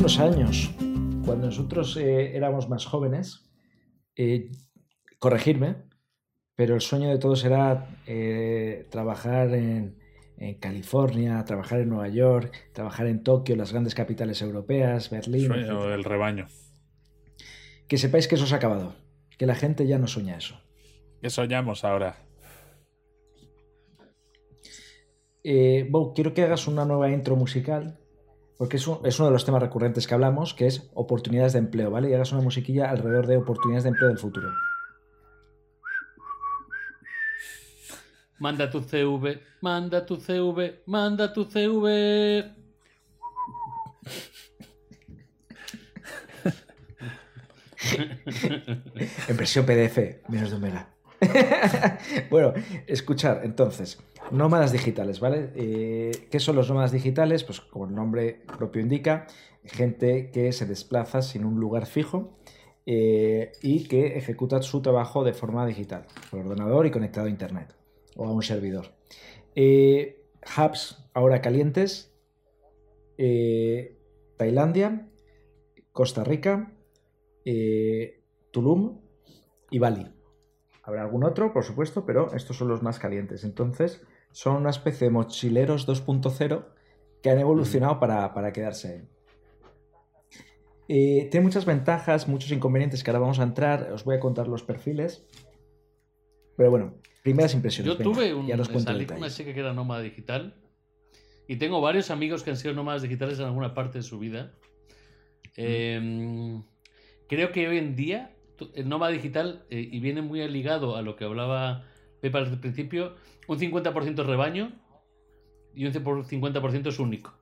unos años, cuando nosotros eh, éramos más jóvenes, eh, corregirme, pero el sueño de todos era eh, trabajar en, en California, trabajar en Nueva York, trabajar en Tokio, las grandes capitales europeas, Berlín. Sueño del rebaño. Que sepáis que eso se ha acabado, que la gente ya no sueña eso. ¿Qué soñamos ahora? Eh, Bo, quiero que hagas una nueva intro musical, porque es, un- es uno de los temas recurrentes que hablamos, que es oportunidades de empleo, ¿vale? Y hagas una musiquilla alrededor de oportunidades de empleo del futuro. Manda tu CV, manda tu CV, manda tu CV. En versión PDF, menos de un mega. bueno, escuchar, entonces, nómadas digitales, ¿vale? Eh, ¿Qué son los nómadas digitales? Pues como el nombre propio indica, gente que se desplaza sin un lugar fijo eh, y que ejecuta su trabajo de forma digital, por ordenador y conectado a Internet o a un servidor. Eh, hubs ahora calientes, Tailandia, Costa Rica, Tulum y Bali. Habrá algún otro, por supuesto, pero estos son los más calientes. Entonces, son una especie de mochileros 2.0 que han evolucionado para, para quedarse. Eh, tiene muchas ventajas, muchos inconvenientes que ahora vamos a entrar. Os voy a contar los perfiles. Pero bueno, primeras impresiones. Yo venga, tuve un. ya los salí con una chica que era nómada digital. Y tengo varios amigos que han sido nómadas digitales en alguna parte de su vida. Eh, creo que hoy en día el nómada digital, eh, y viene muy ligado a lo que hablaba Pepa al principio, un 50% es rebaño y un 50% es único.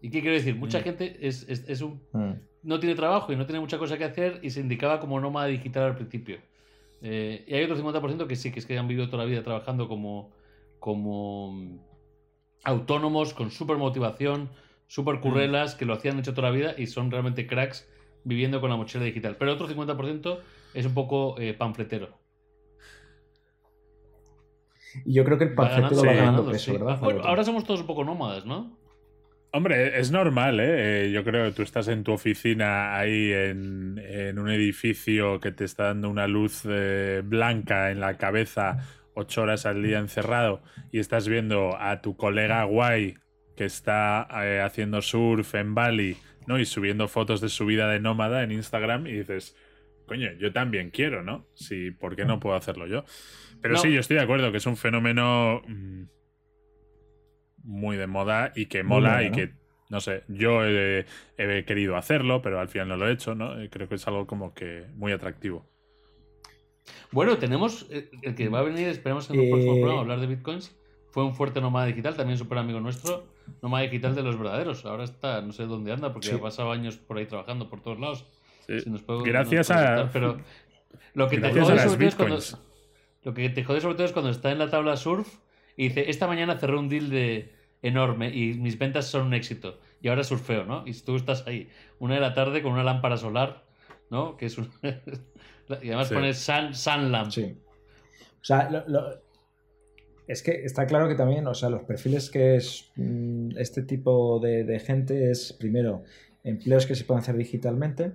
¿Y qué quiero decir? Mucha Mm. gente es, es- es un Mm. no tiene trabajo y no tiene mucha cosa que hacer y se indicaba como nómada digital al principio. Eh, y hay otro 50% que sí, que es que han vivido toda la vida trabajando como, como mm, autónomos, con súper motivación, súper currelas, que lo hacían hecho toda la vida y son realmente cracks viviendo con la mochila digital. Pero otro 50% es un poco eh, panfletero. Y yo creo que el Va panfleto ganando, va sí, ganando ganando, peso, sí. ¿verdad? Bueno, Alberto? ahora somos todos un poco nómadas, ¿no? Hombre, es normal, ¿eh? Eh, Yo creo que tú estás en tu oficina ahí en, en un edificio que te está dando una luz eh, blanca en la cabeza ocho horas al día encerrado y estás viendo a tu colega guay que está eh, haciendo surf en Bali, ¿no? Y subiendo fotos de su vida de nómada en Instagram y dices, coño, yo también quiero, ¿no? Sí, ¿por qué no puedo hacerlo yo? Pero No. sí, yo estoy de acuerdo que es un fenómeno mm, muy de moda y que mola y ¿no? que, no sé, yo he, he querido hacerlo, pero al final no lo he hecho, ¿no? Eh, Creo que es algo como que muy atractivo. Bueno, tenemos eh, el que va a venir, esperemos en el Eh, próximo programa, hablar de bitcoins. Fue un fuerte nómada digital, también súper amigo nuestro. Nómada digital de los verdaderos. Ahora está, no sé dónde anda, porque Sí. ha pasado años por ahí trabajando por todos lados. Sí. Si nos puede- Gracias nos a- contar, Pero lo que te Gracias jode las sobre todo es cuando. Lo que te jode sobre todo es cuando está en la tabla surf y dice: Esta mañana cerré un deal de enorme y mis ventas son un éxito. Y ahora surfeo, ¿no? Y tú estás ahí, una de la tarde con una lámpara solar, ¿no? Que es un. y además Sí. pones sun, sun lamp. Sí. O sea, lo- lo- es que está claro que también, o sea, los perfiles que es mm, este tipo de, de gente es, primero, empleos que se pueden hacer digitalmente,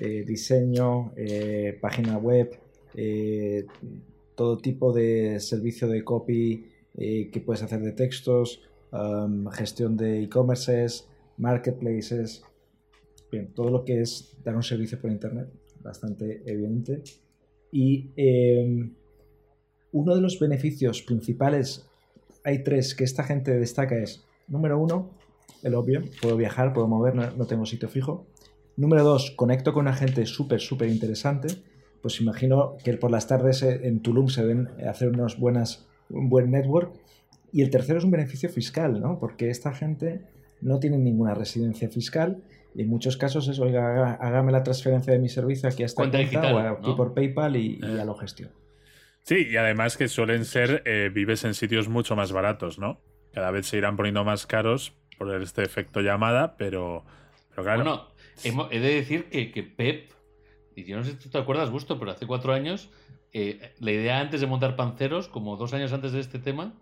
eh, diseño, eh, página web, eh, todo tipo de servicio de copy eh, que puedes hacer de textos, am, gestión de e-commerces, marketplaces, bien, todo lo que es dar un servicio por internet, bastante evidente. Y em, uno de los beneficios principales, hay tres que esta gente destaca es, número uno, el obvio, puedo viajar, puedo mover, no, no tengo sitio fijo. Número dos, conecto con una gente súper, súper interesante. Pues imagino que por las tardes eh, en Tulum se ven hacer unos buenas, un buen network. Y el tercero es un beneficio fiscal, ¿no? Porque esta gente no tiene ninguna residencia fiscal y en muchos casos es, oiga, haga- hágame la transferencia de mi servicio aquí a esta Cuenta digital, o aquí ¿no? por PayPal y, y Eh. ya lo gestiono. Sí, y además que suelen ser, eh, vives en sitios mucho más baratos, ¿no? Cada vez se irán poniendo más caros por este efecto llamada, pero, pero claro. Bueno, he de decir que, que Pep, y yo no sé si tú te acuerdas, Gusto, pero hace cuatro años, eh, la idea antes de montar Panceros, como dos años antes de este tema,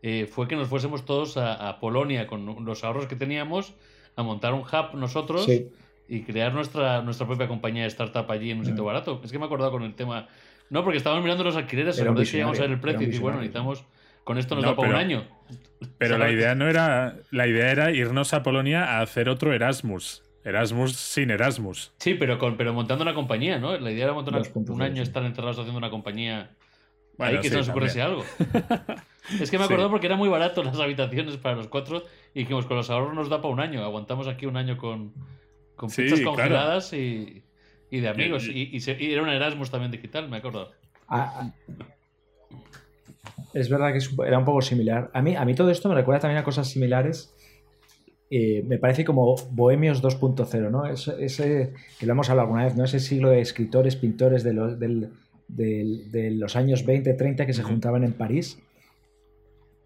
eh, fue que nos fuésemos todos a, a Polonia con los ahorros que teníamos a montar un hub nosotros Sí. y crear nuestra, nuestra propia compañía de startup allí en un sitio Mm. barato. Es que me he acordado con el tema. No, porque estábamos mirando los alquileres, sobre que llegamos a ver el precio y decir, bueno, necesitamos. Con esto nos No, da para un pero- año. Pero la idea no era. La idea era irnos a Polonia a hacer otro Erasmus. Erasmus sin Erasmus. Sí, pero, con, pero montando una compañía, ¿no? La idea era montar una- 2.0, un año estar encerrados haciendo una compañía. Bueno, ahí que sí, se nos ocurriese algo. es que me Sí. acordó porque era muy barato las habitaciones para los cuatro y dijimos, con los ahorros nos da para un año. Aguantamos aquí un año con, con Sí, claro. congeladas y, y de amigos. Y- Y, y se- y era un Erasmus también digital, me acuerdo. Ah, ah. es verdad que es era un poco similar. A mí, a mí todo esto me recuerda también a cosas similares. Eh, me parece como Bohemios 2.0, ¿no? Ese, ese- que lo hemos hablado alguna vez, ¿no? Ese siglo de escritores, pintores de los, del- del- de los años 20, 30 que se juntaban en París.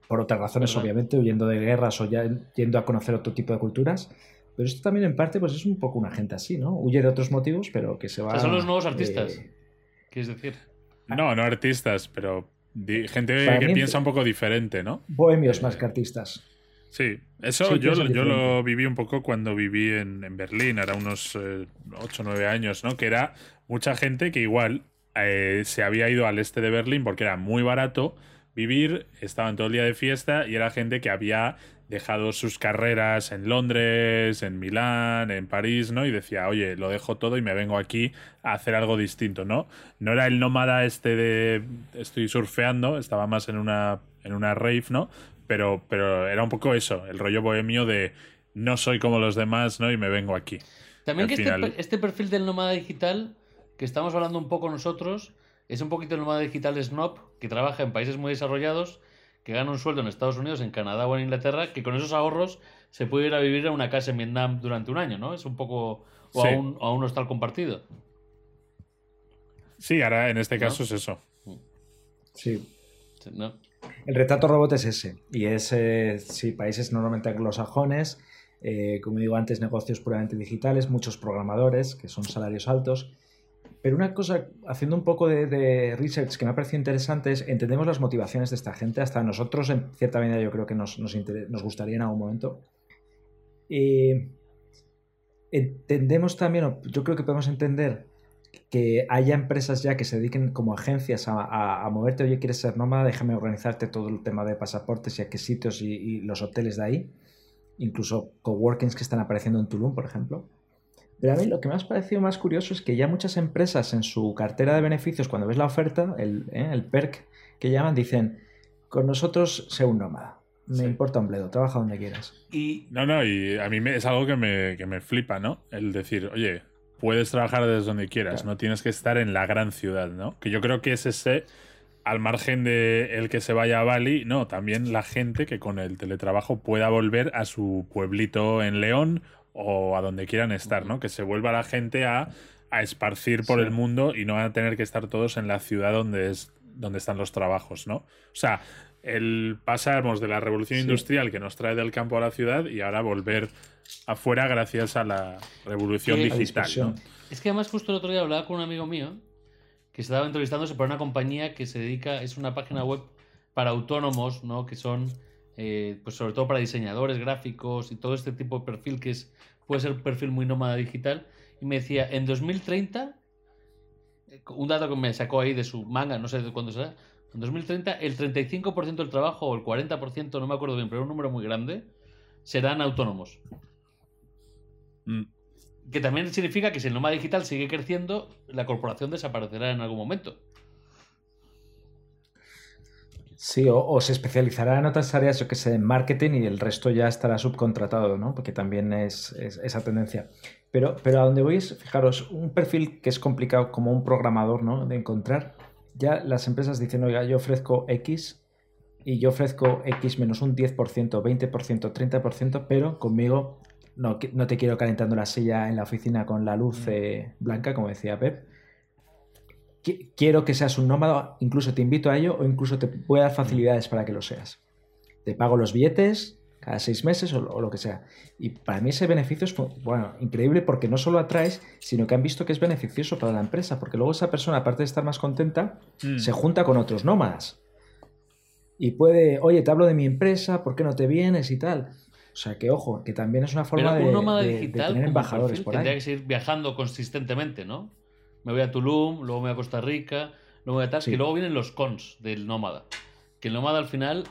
Por otras razones, ¿Verdad? obviamente, huyendo de guerras o ya yendo a conocer otro tipo de culturas. Pero esto también en parte pues es un poco una gente así, ¿no? Huye de otros motivos, pero que se va... sea, son los nuevos artistas. eh, ¿Quieres decir? No, no artistas, pero gente Para que mí- piensa un poco diferente, ¿no? bohemios más que artistas. Sí, eso Sí, yo, yo lo viví un poco cuando viví en, en Berlín, era unos 8 o 9 años, ¿no? Que era mucha gente que igual eh, se había ido al este de Berlín porque era muy barato vivir, estaban todo el día de fiesta y era gente que había dejado sus carreras en Londres, en Milán, en París, ¿no? Y decía, oye, lo dejo todo y me vengo aquí a hacer algo distinto, ¿no? No era el nómada este de estoy surfeando, estaba más en una, en una rave, ¿no? Pero, pero era un poco eso, el rollo bohemio de no soy como los demás, ¿no? Y me vengo aquí. También Al que este, final- este perfil del nómada digital, que estamos hablando un poco nosotros, es un poquito el nómada digital snob, que trabaja en países muy desarrollados, que gana un sueldo en Estados Unidos, en Canadá o en Inglaterra, que con esos ahorros se puede ir a vivir a una casa en Vietnam durante un año, ¿no? Es un poco... O, Sí. a, un, o a un hostal compartido. Sí, ahora en este ¿No? caso es eso. Sí. ¿no? El retrato robot es ese. Y es, eh, sí, países normalmente anglosajones, eh, como digo antes, negocios puramente digitales, muchos programadores, que son salarios altos. Pero una cosa, haciendo un poco de, research que me ha parecido interesante es, entendemos las motivaciones de esta gente, hasta nosotros en cierta medida yo creo que nos, nos, nos gustaría en algún momento. Eh, entendemos también, yo creo que podemos entender que haya empresas ya que se dediquen como agencias a, a- moverte, oye, quieres ser nómada, déjame organizarte todo el tema de pasaportes y a y, y los hoteles de ahí, incluso coworkings que están apareciendo en Tulum, por ejemplo. Pero a mí lo que me ha parecido más curioso es que ya muchas empresas en su cartera de beneficios, cuando ves la oferta, el, ¿eh? el perk que llaman, dicen, con nosotros sé un nómada, me Sí. importa un bledo, trabaja donde quieras. Y No, no, y a mí me- es algo que me, que me flipa, ¿no? El decir, oye, puedes trabajar desde donde quieras, Claro. no tienes que estar en la gran ciudad, ¿no? Que yo creo que es ese, al margen de el que se vaya a Bali, no, también la gente que con el teletrabajo pueda volver a su pueblito en León o a donde quieran estar, ¿no? Que se vuelva la gente a, a esparcir por Sí. el mundo y no van a tener que estar todos en la ciudad donde, es, donde están los trabajos, ¿no? O sea, el pasamos de la revolución Sí. industrial que nos trae del campo a la ciudad y ahora volver afuera gracias a la revolución La digital. Es que además justo el otro día hablaba con un amigo mío que estaba entrevistándose para una compañía que se dedica, es una página web para autónomos, ¿no? Que son, eh, pues sobre todo para diseñadores gráficos y todo este tipo de perfil que es, puede ser un perfil muy nómada digital. Y me decía, en 2030, eh, un dato que me sacó ahí de su manga, no sé de cuándo será, en 2030 el 35% del trabajo o el 40%, no me acuerdo bien, pero un número muy grande, serán autónomos. Mm. Que también significa que si el nómada digital sigue creciendo, la corporación desaparecerá en algún momento. Sí, o, o se especializará en otras áreas, yo que sé, en marketing y el resto ya estará subcontratado, ¿no? Porque también es, es esa tendencia. Pero, pero a donde voy fijaros, un perfil que es complicado como un programador, ¿no? De encontrar. Ya las empresas dicen, oiga, yo ofrezco X y yo ofrezco X menos un 10%, 20%, 30%, pero conmigo no, te quiero calentando la silla en la oficina con la luz eh, blanca, como decía Pep. Qui- Quiero que seas un nómada, incluso te invito a ello o incluso te voy a dar facilidades para que lo seas. Te pago los billetes cada seis meses o, o lo que sea. Y para mí ese beneficio es bueno, increíble porque no solo atraes, sino que han visto que es beneficioso para la empresa, porque luego esa persona, aparte de estar más contenta, Mm. se junta con otros nómadas. Y puede, oye, te hablo de mi empresa, ¿por qué no te vienes y tal? O sea que, ojo, que también es una forma Pero de, un nómada de- de digital tener embajadores perfil, por tendría ahí. que seguir viajando consistentemente, ¿no? Me voy a Tulum, luego me voy a Costa Rica, luego voy a tal, Sí. y luego vienen los cons del nómada. Que el nómada al final,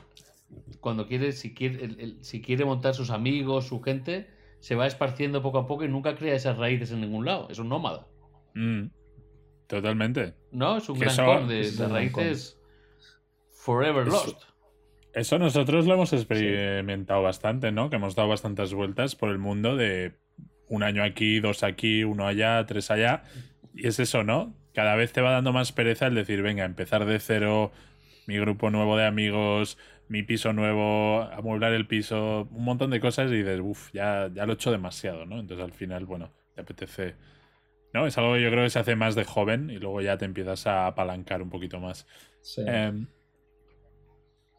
cuando quiere, si quiere, el- el- si quiere montar sus amigos, su gente, se va esparciendo poco a poco y nunca crea esas raíces en ningún lado. Es un nómada. Mm, totalmente. ¿No? Es un Que gran eso- con de, raíces forever Eso- lost. Eso nosotros lo hemos experimentado bastante, ¿no? Que hemos dado bastantes vueltas por el mundo de un año aquí, dos aquí, uno allá, tres allá. Y es eso, ¿no? Cada vez te va dando más pereza el decir, venga, empezar de cero, mi grupo nuevo de amigos, mi piso nuevo, amueblar el piso, un montón de cosas y dices, uff, ya, ya lo he hecho demasiado, ¿no? Entonces al final, bueno, te apetece. ¿No? Es algo que yo creo que se hace más de joven y luego ya te empiezas a apalancar un poquito más. Sí. Em,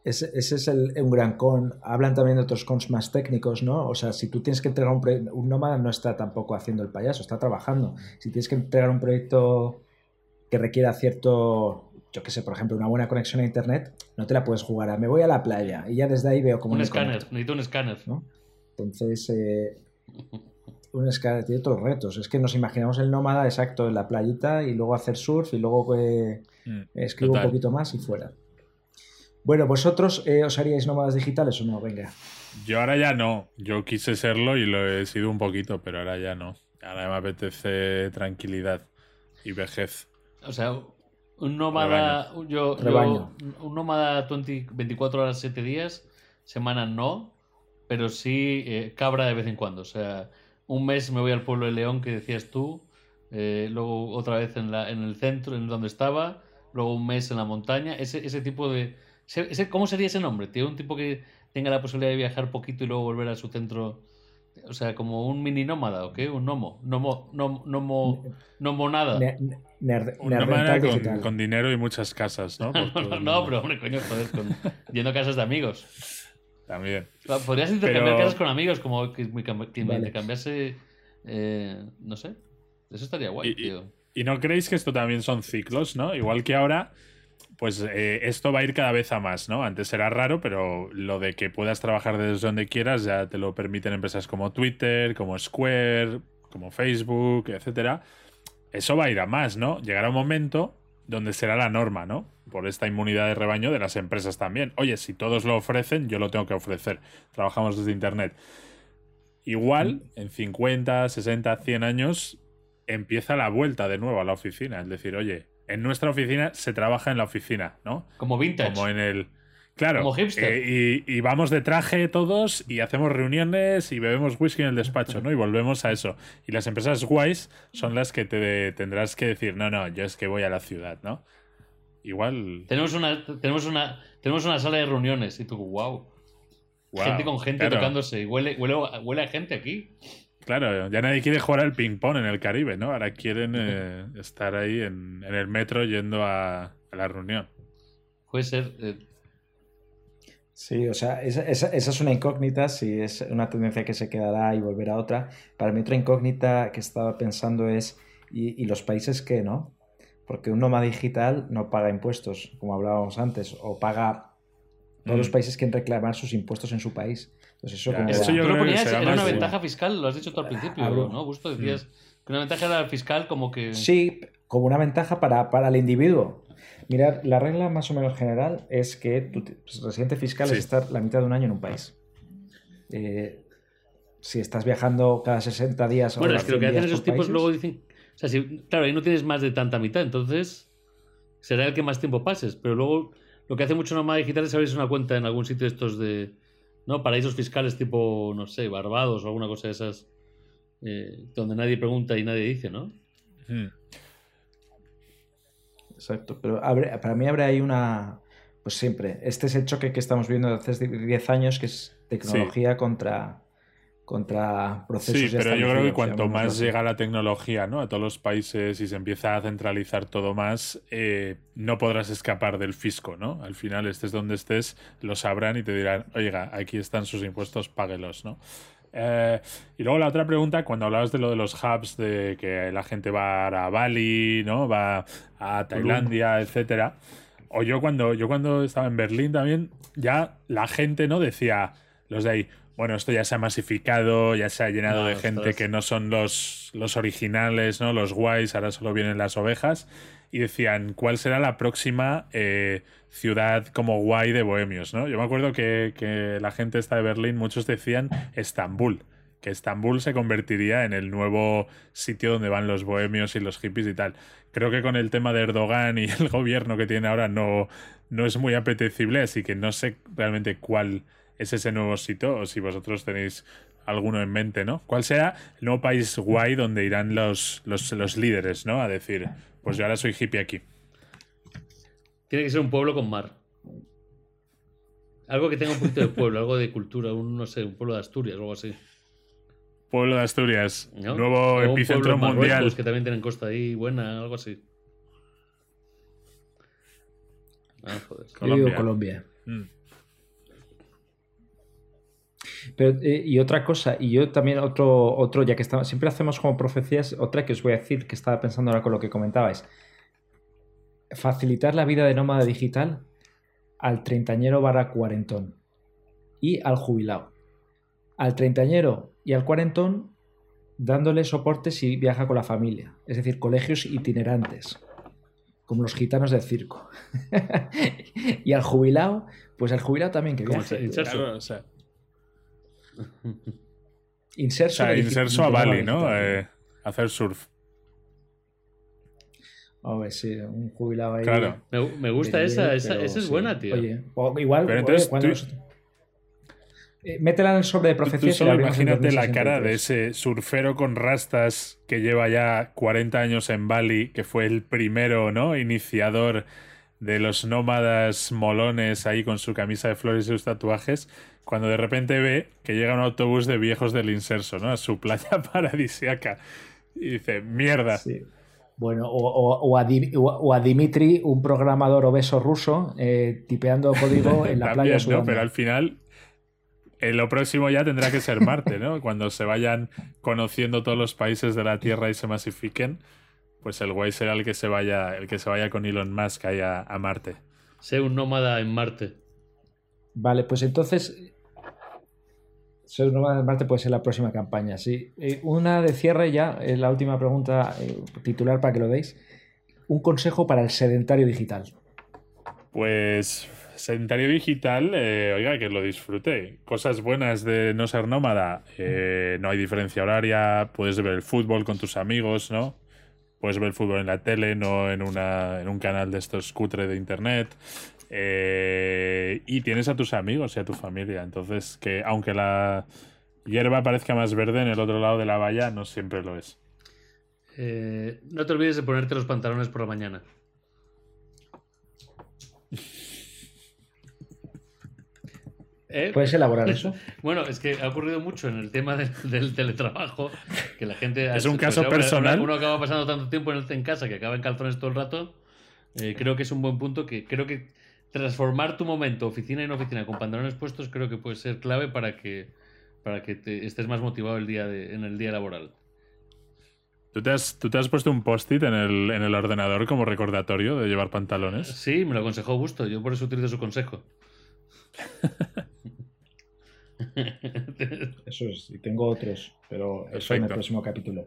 Ese, ese es el- un gran con. Hablan también de otros cons más técnicos, ¿no? O sea, si tú tienes que entregar un proyecto, un nómada no está tampoco haciendo el payaso, está trabajando. Si tienes que entregar un proyecto que requiera cierto, yo qué sé, por ejemplo, una buena conexión a internet, no te la puedes jugar a me voy a la playa y ya desde ahí veo cómo Un escáner, conecto, necesito un escáner. ¿no? Entonces, eh, un escáner tiene otros retos. Es que nos imaginamos el nómada exacto en la playita y luego hacer surf y luego eh, mm, escribo total. un poquito más y fuera. Bueno, ¿vosotros eh, os haríais nómadas digitales o no? Venga. Yo ahora ya no. Yo quise serlo y lo he sido un poquito, pero ahora ya no. Ahora me apetece tranquilidad y vejez. O sea, un nómada, yo, un nómada 20 24 horas, 7 días, semana no, pero sí eh, cabra de vez en cuando. O sea, un mes me voy al pueblo de León que decías tú, eh, luego otra vez en, la, en el centro, en donde estaba, luego un mes en la montaña. Ese, ese tipo de... ese- ¿Cómo sería ese nombre? tío? Un tipo que tenga la posibilidad de viajar poquito y luego volver a su centro. O sea, como un mini nómada, ¿o qué? Un nomo. Nomo, nomo, nomo, nomo nada. Ne- ner- con, dinero y muchas casas, ¿no? No, no, pero hombre, coño, joder, con, yendo a casas de amigos. También. Podrías intercambiar Pero- casas con amigos, como que, que Vale. intercambiase. eh, no sé. Eso estaría guay, Y- y- tío. ¿Y no creéis que esto también son ciclos, no? Igual que ahora, pues eh, esto va a ir cada vez a más, ¿no? Antes era raro, pero lo de que puedas trabajar desde donde quieras ya te lo permiten empresas como Twitter, como Square, como Facebook, etcétera. Eso va a ir a más, ¿no? Llegará un momento donde será la norma, ¿no? Por esta inmunidad de rebaño de las empresas también. Oye, si todos lo ofrecen, yo lo tengo que ofrecer. Trabajamos desde Internet. Igual, en 50, 60, 100 años, empieza la vuelta de nuevo a la oficina. Es decir, oye, en nuestra oficina se trabaja en la oficina, ¿no? Como vintage. Como en el. Claro. Como hipster. eh, y, y vamos de traje todos y hacemos reuniones y bebemos whisky en el despacho, ¿no? Y volvemos a eso. Y las empresas guays son las que te tendrás que decir, no, no, yo es que voy a la ciudad, ¿no? Igual. Tenemos una, tenemos una, tenemos una sala de reuniones y tú, wow. Gente con gente claro. tocándose. Y huele, huele, huele a gente aquí. Claro, ya nadie quiere jugar al ping-pong en el Caribe, ¿no? Ahora quieren eh, estar ahí en, en el metro yendo a, a la reunión. Puede ser. eh, Sí, o sea, esa, esa- esa es una incógnita, si es una tendencia que se quedará y volverá otra. Para mí otra incógnita que estaba pensando es, ¿y, y los países qué, no? Porque un nómada digital no paga impuestos, como hablábamos antes, o paga... Todos los Mm. países quieren reclamar sus impuestos en su país. Entonces eso Ya, como... eso yo creo que era una ventaja fiscal, lo has dicho tú al principio, Hablo- ¿no? Justo decías que una ventaja era fiscal como que... Sí, como una ventaja para, para el individuo. Mirad, la regla más o menos general es que tu pues, residente fiscal Sí. es estar la mitad de un año en un país. Eh, si estás viajando cada 60 días o Bueno, cada es que lo que 100 hacen días esos tipos países, luego dicen. O sea, si, claro, ahí no tienes más de tanta mitad, entonces será el que más tiempo pases. Pero luego lo que hace mucho nómada digital es abrirse una cuenta en algún sitio de estos de. ¿No? Paraísos fiscales tipo, no sé, Barbados o alguna cosa de esas. eh, donde nadie pregunta y nadie dice, ¿no? Mm. Exacto, pero para mí habrá ahí una... Pues siempre, este es el choque que estamos viendo desde hace 10 años, que es tecnología contra, contra procesos Sí, pero yo creo que cuanto más así. llega la tecnología ¿no? a todos los países y se empieza a centralizar todo más, eh, no podrás escapar del fisco, ¿no? Al final, estés donde estés, lo sabrán y te dirán, oiga, aquí están sus impuestos, páguelos, ¿no? Eh, y luego la otra pregunta, cuando hablabas de lo de los hubs, de que la gente va a Bali, ¿no? Va a Tailandia, etcétera. O yo cuando, yo cuando estaba en Berlín también, ya la gente, ¿no? Decía, los de ahí, bueno, esto ya se ha masificado, ya se ha llenado No, de gente que no son los, los originales, ¿no? Los guays, ahora solo vienen las ovejas. Y decían, ¿cuál será la próxima eh, ciudad como guay de bohemios, ¿no? Yo me acuerdo que, que la gente esta de Berlín, muchos decían Estambul, que Estambul se convertiría en el nuevo sitio donde van los bohemios y los hippies y tal. Creo que con el tema de Erdogan y el gobierno que tiene ahora no, no es muy apetecible, así que no sé realmente cuál es ese nuevo sitio o si vosotros tenéis alguno en mente, ¿no? ¿Cuál será el nuevo país guay donde irán los, los, los líderes, ¿no? A decir, pues yo ahora soy hippie aquí. Tiene que ser un pueblo con mar. Algo que tenga un poquito de pueblo, algo de cultura, un, no sé, un pueblo de Asturias o algo así. Pueblo de Asturias, ¿no? nuevo O un epicentro pueblo en Marruecos, mundial. que también tienen costa ahí buena, algo así. Ah, joder. Colombia. Colombia. Mm. Pero, eh, y otra cosa, y yo también otro, otro ya que estamos, siempre hacemos como profecías, otra que os voy a decir que estaba pensando ahora con lo que comentabais. Facilitar la vida de nómada digital al treintañero barra cuarentón y al jubilado. Al treintañero y al cuarentón dándole soporte si viaja con la familia, es decir, colegios itinerantes, como los gitanos del circo. y al jubilado, pues al jubilado también que viaje. Claro, o sea, Inserso, o sea, de- inserso a Bali, ¿no? Eh, hacer surf. A ver, sí, un jubilado ahí. Claro. Me, me gusta de esa, esa, pero esa es sí. buena, tío. Oye, o igual, Pero oye, cuando tú- Eh, métela en el sobre de Tú- Tú profecías y solo imagínate la cara de 2063. ese surfero con rastas que lleva ya 40 años en Bali, que fue el primero, ¿no? Iniciador de los nómadas molones ahí con su camisa de flores y sus tatuajes, cuando de repente ve que llega un autobús de viejos del inserso, ¿no? A su playa paradisiaca. Y dice, mierda. Sí. Bueno, o, o- o a Di- o a- Dimitri, un programador obeso ruso, eh, tipeando código en la También, playa ¿no? Pero al final, en lo próximo ya tendrá que ser Marte, ¿no? Cuando se vayan conociendo todos los países de la Tierra y se masifiquen, pues el guay será el que se vaya, el que se vaya con Elon Musk ahí a, a Marte. Sé un nómada en Marte. Vale, pues entonces. Ser un nómada de Marte puede ser la próxima campaña, sí. Eh, una de cierre ya, eh, la última pregunta eh, titular para que lo deis. Un consejo para el sedentario digital. Pues sedentario digital, eh, oiga, que lo disfrute. Cosas buenas de no ser nómada. eh, no hay diferencia horaria, puedes ver el fútbol con tus amigos, ¿no? Puedes ver el fútbol en la tele, no en, una, en un canal de estos cutre de internet. Eh, y tienes a tus amigos y a tu familia. Entonces, que aunque la hierba parezca más verde en el otro lado de la valla, no siempre lo es. Eh, no te olvides de ponerte los pantalones por la mañana. ¿Eh? ¿Puedes elaborar eso? Bueno, es que ha ocurrido mucho en el tema del, del teletrabajo, que la gente... Es un pues, caso personal. Uno, uno acaba pasando tanto tiempo en, el- en casa que acaba en calzones todo el rato. Eh, creo que es un buen punto que creo que transformar tu momento oficina en oficina con pantalones puestos creo que puede ser clave para que para que te- estés más motivado el día de- en el día laboral. ¿Tú te has, tú te has puesto un post-it en el, en el ordenador como recordatorio de llevar pantalones? Sí, me lo aconsejó Gusto, yo por eso utilizo su consejo. Eso es, y tengo otros, pero eso en el próximo capítulo.